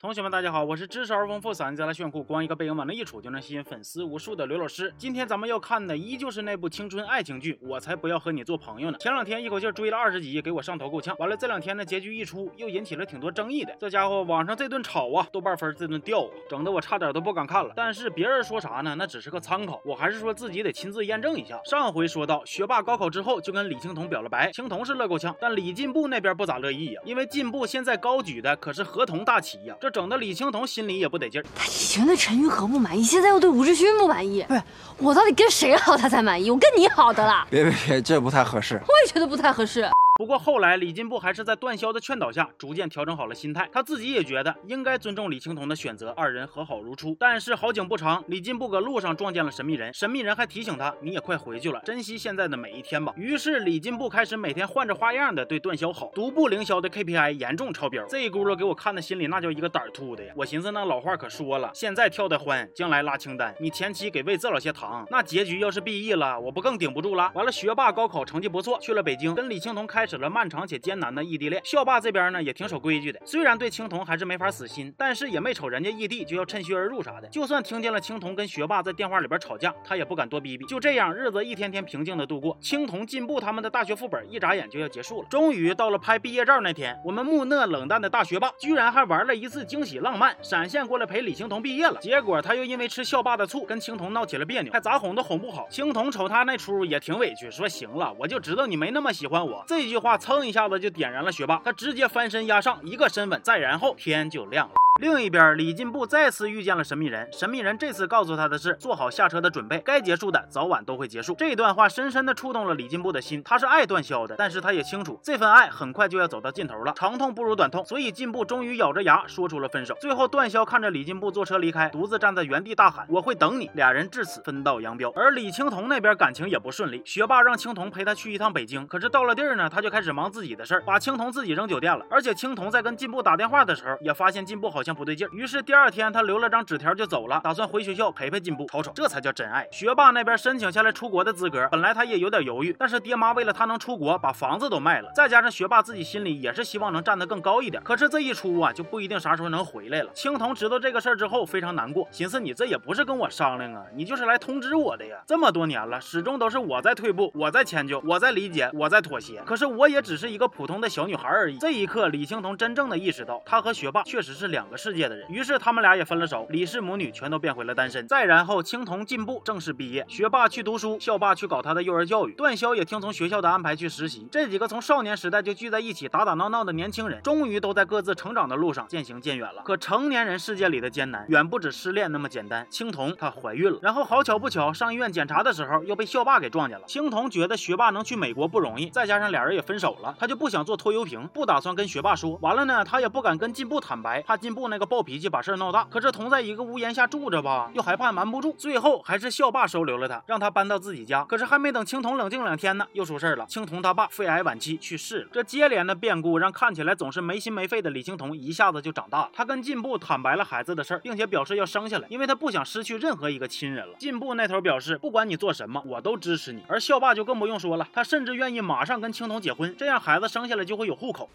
同学们，大家好，我是知识而丰富、嗓音贼拉炫酷、光一个背影往那一杵就能吸引粉丝无数的刘老师。今天咱们要看的依旧是那部青春爱情剧《我才不要和你做朋友呢》。前两天一口气追了二十集，给我上头够呛。完了这两天呢，结局一出，又引起了挺多争议的。这家伙网上这顿吵啊，豆瓣分这顿掉啊，整得我差点都不敢看了。但是别人说啥呢？那只是个参考，我还是说自己得亲自验证一下。上回说到，学霸高考之后就跟李青铜表了白，青铜是乐够呛，但李进步那边不咋乐意呀，因为进步现在高举的可是合同大旗呀，这整的李青桐。心里也不得劲儿，他以前对陈玉和不满意，现在又对吴志勋不满意。不是我到底跟谁好他才满意？我跟你好的啦。别别别，这不太合适。我也觉得不太合适。不过后来李进步还是在段霄的劝导下，逐渐调整好了心态。他自己也觉得应该尊重李青铜的选择，二人和好如初。但是好景不长，李进步搁路上撞见了神秘人，神秘人还提醒他：“你也快回去了，珍惜现在的每一天吧。”于是李进步开始每天换着花样的对段霄好，独步凌霄的 KPI 严重超标。这一轱辘给我看的心里那叫一个胆儿突的呀！我寻思那老话可说了，现在跳的欢，将来拉清单。你前期给胃这老些糖，那结局要是 B E 了，我不更顶不住了？完了，学霸高考成绩不错，去了北京，跟李青铜开开始了漫长且。艰难的异地恋，校霸这边呢也挺守规矩的，虽然对青铜还是没法死心，但是也没瞅人家异地就要趁虚而入啥的。就算听见了青铜跟学霸在电话里边吵架，他也不敢多逼逼。就这样，日子一天天平静的度过。青铜进步他们的大学副本一眨眼就要结束了。终于到了拍毕业照那天，我们木讷冷淡的大学霸居然还玩了一次惊喜浪漫，闪现过来陪李青铜毕业了。结果他又因为吃校霸的醋跟青铜闹起了别扭，还咋哄都哄不好。青铜瞅他那出也挺委屈，说行了，我就知道你没那么喜欢我。这句话蹭一下子就点燃了学霸，他直接翻身压上一个身吻，再然后天就亮了。另一边，李进步再次遇见了神秘人。神秘人这次告诉他的是：做好下车的准备，该结束的早晚都会结束。这段话深深的触动了李进步的心。他是爱段霄的，但是他也清楚这份爱很快就要走到尽头了。长痛不如短痛，所以进步终于咬着牙说出了分手。最后，段霄看着李进步坐车离开，独自站在原地大喊：“我会等你。”俩人至此分道扬镳。而李青铜那边感情也不顺利，学霸让青铜陪他去一趟北京，可是到了地儿呢，他就开始忙自己的事儿，把青铜自己扔酒店了。而且青铜在跟进步打电话的时候，也发现进步好像不对劲，于是。第二天，他留了张纸条就走了，打算回学校陪陪进步，瞅瞅，这才叫真爱。学霸那边申请下来出国的资格，本来他也有点犹豫，但是爹妈为了他能出国，把房子都卖了。再加上学霸自己心里也是希望能站得更高一点，可是这一出啊，就不一定啥时候能回来了。青铜知道这个事儿之后非常难过，寻思你这也不是跟我商量啊，你就是来通知我的呀。这么多年了，始终都是我在退步，我在迁就，我在理解，我在妥协。可是我也只是一个普通的小女孩而已。这一刻，李青铜真正的意识到，他和学霸确实是两个世界的人。于是他们俩也分了手。李氏母女全都变回了单身。再然后，青铜进步正式毕业，学霸去读书，校霸去搞他的幼儿教育，段霄也听从学校的安排去实习。这几个从少年时代就聚在一起打打闹闹的年轻人，终于都在各自成长的路上渐行渐远了。可成年人世界里的艰难，远不止失恋那么简单。青铜她怀孕了，然后好巧不巧上医院检查的时候，又被校霸给撞见了。青铜觉得学霸能去美国不容易，再加上俩人也分手了，他就不想做拖油瓶，不打算跟学霸说。完了呢，他也不敢跟进步坦白，怕进步那个暴脾气把事儿闹大。可是同同在一个屋檐下住着吧，又害怕瞒不住，最后还是校霸收留了他，让他搬到自己家。可是还没等青铜冷静两天呢，又出事了。青铜他爸肺癌晚期去世了。这接连的变故让看起来总是没心没肺的李青铜一下子就长大了。他跟进步坦白了孩子的事儿，并且表示要生下来，因为他不想失去任何一个亲人了。进步那头表示，不管你做什么，我都支持你。而校霸就更不用说了，他甚至愿意马上跟青铜结婚，这样孩子生下来就会有户口。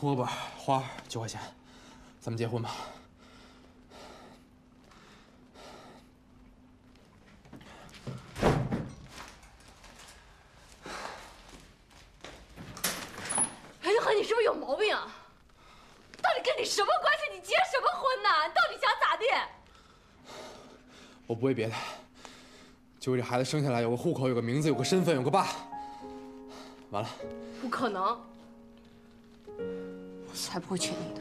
喝吧，花九块钱，咱们结婚吧。哎，恒，你是不是有毛病啊？到底跟你什么关系？你结什么婚呢？你到底想咋地？我不为别的，就为这孩子生下来有个户口，有个名字，有个身份，有个爸。完了。不可能。我才不会欠你的。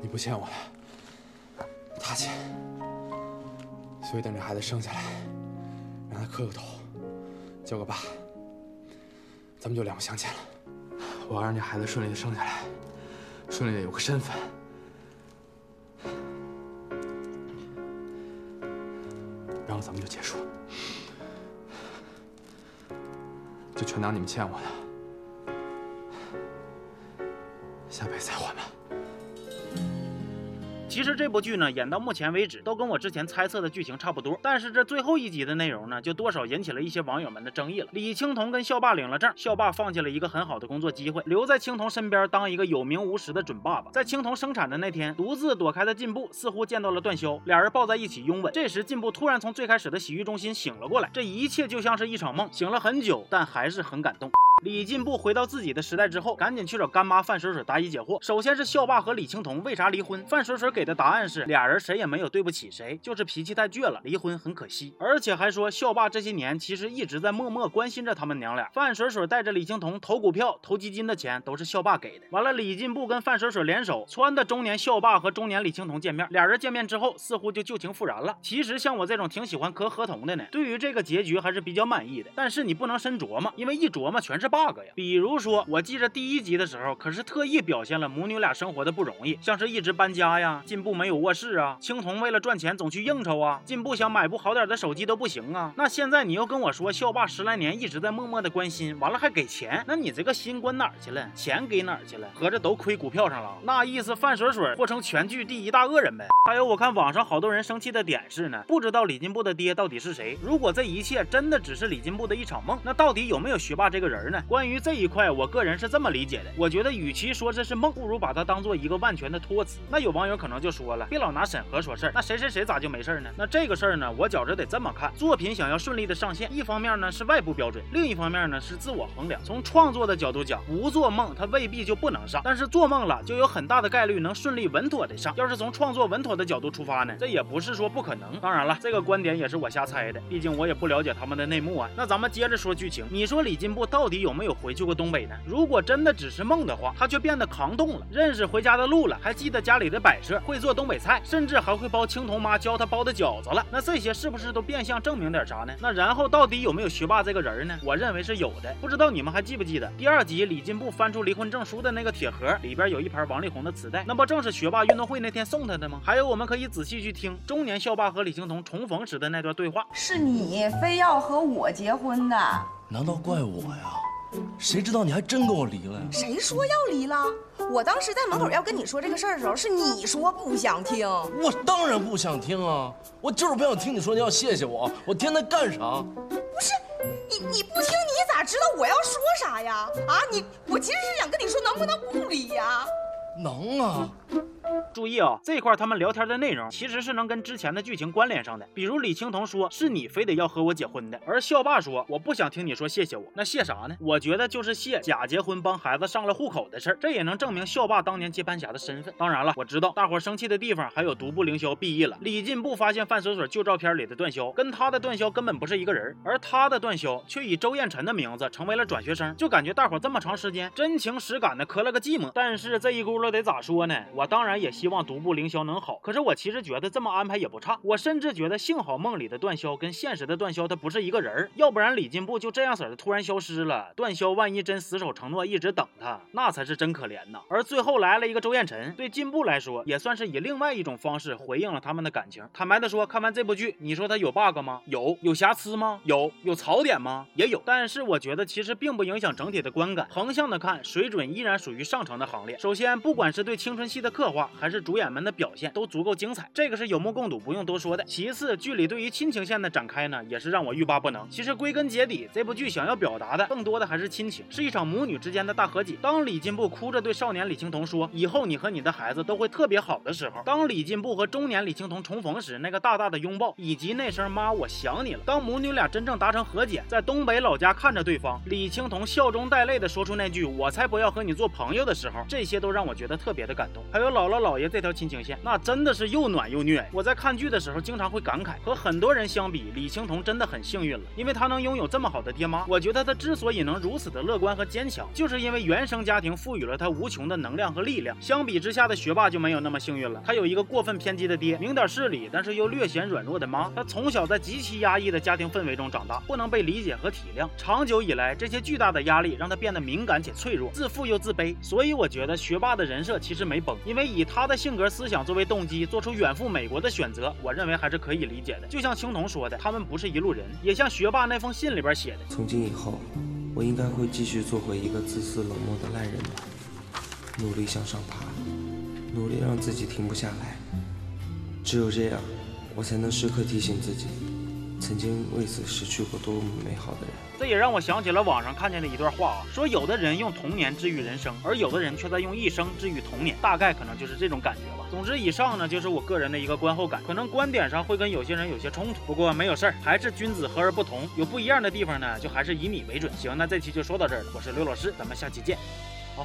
你不欠我的，他欠。所以等这孩子生下来，让他磕个头，叫个爸，咱们就两不相欠了。我要让这孩子顺利的生下来，顺利的有个身份，然后咱们就结束，就全当你们欠我的。下辈子再还吧。其实这部剧呢，演到目前为止都跟我之前猜测的剧情差不多，但是这最后一集的内容呢，就多少引起了一些网友们的争议了。李青铜跟校霸领了证，校霸放弃了一个很好的工作机会，留在青铜身边当一个有名无实的准爸爸。在青铜生产的那天，独自躲开的进步似乎见到了段霄，俩人抱在一起拥吻。这时进步突然从最开始的洗浴中心醒了过来，这一切就像是一场梦，醒了很久，但还是很感动。李进步回到自己的时代之后，赶紧去找干妈范水水答疑解惑。首先是校霸和李青铜为啥离婚？范水水给的答案是俩人谁也没有对不起谁，就是脾气太倔了，离婚很可惜。而且还说校霸这些年其实一直在默默关心着他们娘俩。范水水带着李青铜投股票、投基金的钱都是校霸给的。完了，李进步跟范水水联手撺的中年校霸和中年李青铜见面，俩人见面之后似乎就旧情复燃了。其实像我这种挺喜欢磕合同的呢，对于这个结局还是比较满意的。但是你不能深琢磨，因为一琢磨全是。Bug 呀，比如说，我记着第一集的时候，可是特意表现了母女俩生活的不容易，像是一直搬家呀，进步没有卧室啊，青铜为了赚钱总去应酬啊，进步想买部好点的手机都不行啊。那现在你又跟我说，校霸十来年一直在默默的关心，完了还给钱，那你这个心关哪儿去了？钱给哪儿去了？合着都亏股票上了？那意思范水水或成全剧第一大恶人呗？还有我看网上好多人生气的点是呢，不知道李进步的爹到底是谁？如果这一切真的只是李进步的一场梦，那到底有没有学霸这个人呢？关于这一块，我个人是这么理解的。我觉得，与其说这是梦，不如把它当做一个万全的托词。那有网友可能就说了，别老拿审核说事儿，那谁谁谁咋就没事呢？那这个事儿呢，我觉着得这么看：作品想要顺利的上线，一方面呢是外部标准，另一方面呢是自我衡量。从创作的角度讲，不做梦它未必就不能上，但是做梦了就有很大的概率能顺利稳妥的上。要是从创作稳妥的角度出发呢，这也不是说不可能。当然了，这个观点也是我瞎猜的，毕竟我也不了解他们的内幕啊。那咱们接着说剧情，你说李进步到底有没有回去过东北？呢？如果真的只是梦的话，他却变得扛冻了，认识回家的路了，还记得家里的摆设，会做东北菜，甚至还会包青铜妈教他包的饺子了。那这些是不是都变相证明点啥呢？那然后到底有没有学霸这个人呢？我认为是有的。不知道你们还记不记得第二集李进步翻出离婚证书的那个铁盒，里边有一盘王力宏的磁带，那不正是学霸运动会那天送他的吗？还有，我们可以仔细去听中年校霸和李青铜重逢时的那段对话。是你非要和我结婚的？难道怪我呀？谁知道你还真跟我离了呀？谁说要离了？我当时在门口要跟你说这个事儿的时候，是你说不想听。我当然不想听啊！我就是不想听你说你要谢谢我。我天天干啥？不是你你不听，你咋知道我要说啥呀？啊，你我其实是想跟你说，能不能不离呀？能啊。注意啊，这块他们聊天的内容其实是能跟之前的剧情关联上的。比如李青铜说是你非得要和我结婚的，而校霸说我不想听你说谢谢我，那谢啥呢？我觉得就是谢假结婚帮孩子上了户口的事儿，这也能证明校霸当年接盘侠的身份。当然了，我知道大伙生气的地方还有独步凌霄毕业了。李进步发现范水水旧照片里的段霄跟他的段霄根本不是一个人，而他的段霄却以周彦辰的名字成为了转学生，就感觉大伙这么长时间真情实感的磕了个寂寞。但是这一轱辘得咋说呢？我当然也希望。独步凌霄能好，可是我其实觉得这么安排也不差。我甚至觉得幸好梦里的段霄跟现实的段霄他不是一个人儿，要不然李进步就这样式的突然消失了，段霄万一真死守承诺一直等他，那才是真可怜呐。而最后来了一个周彦辰，对进步来说也算是以另外一种方式回应了他们的感情。坦白的说，看完这部剧，你说他有 bug 吗？有。有瑕疵吗？有。有槽点吗？也有。但是我觉得其实并不影响整体的观感。横向的看，水准依然属于上乘的行列。首先，不管是对青春期的刻画，还是主演们的表现都足够精彩，这个是有目共睹，不用多说的。其次，剧里对于亲情线的展开呢，也是让我欲罢不能。其实归根结底，这部剧想要表达的更多的还是亲情，是一场母女之间的大和解。当李进步哭着对少年李青桐说：“以后你和你的孩子都会特别好的时候”，当李进步和中年李青桐重逢时，那个大大的拥抱，以及那声“妈，我想你了”，当母女俩真正达成和解，在东北老家看着对方，李青桐笑中带泪的说出那句“我才不要和你做朋友”的时候，这些都让我觉得特别的感动。还有姥姥姥爷这条亲情。线那真的是又暖又虐。我在看剧的时候经常会感慨，和很多人相比，李青桐真的很幸运了，因为他能拥有这么好的爹妈。我觉得他之所以能如此的乐观和坚强，就是因为原生家庭赋予了他无穷的能量和力量。相比之下的学霸就没有那么幸运了，他有一个过分偏激的爹，明点事理，但是又略显软弱的妈。他从小在极其压抑的家庭氛围中长大，不能被理解和体谅。长久以来，这些巨大的压力让他变得敏感且脆弱，自负又自卑。所以我觉得学霸的人设其实没崩，因为以他的性格思。想作为动机做出远赴美国的选择，我认为还是可以理解的。就像青铜说的，他们不是一路人，也像学霸那封信里边写的：从今以后，我应该会继续做回一个自私冷漠的烂人吧，努力向上爬，努力让自己停不下来。只有这样，我才能时刻提醒自己，曾经为此失去过多么美好的人。这也让我想起了网上看见的一段话啊，说有的人用童年治愈人生，而有的人却在用一生治愈童年，大概可能就是这种感觉吧。总之，以上呢就是我个人的一个观后感，可能观点上会跟有些人有些冲突，不过没有事儿，还是君子和而不同，有不一样的地方呢，就还是以你为准。行，那这期就说到这儿了，我是刘老师，咱们下期见，好。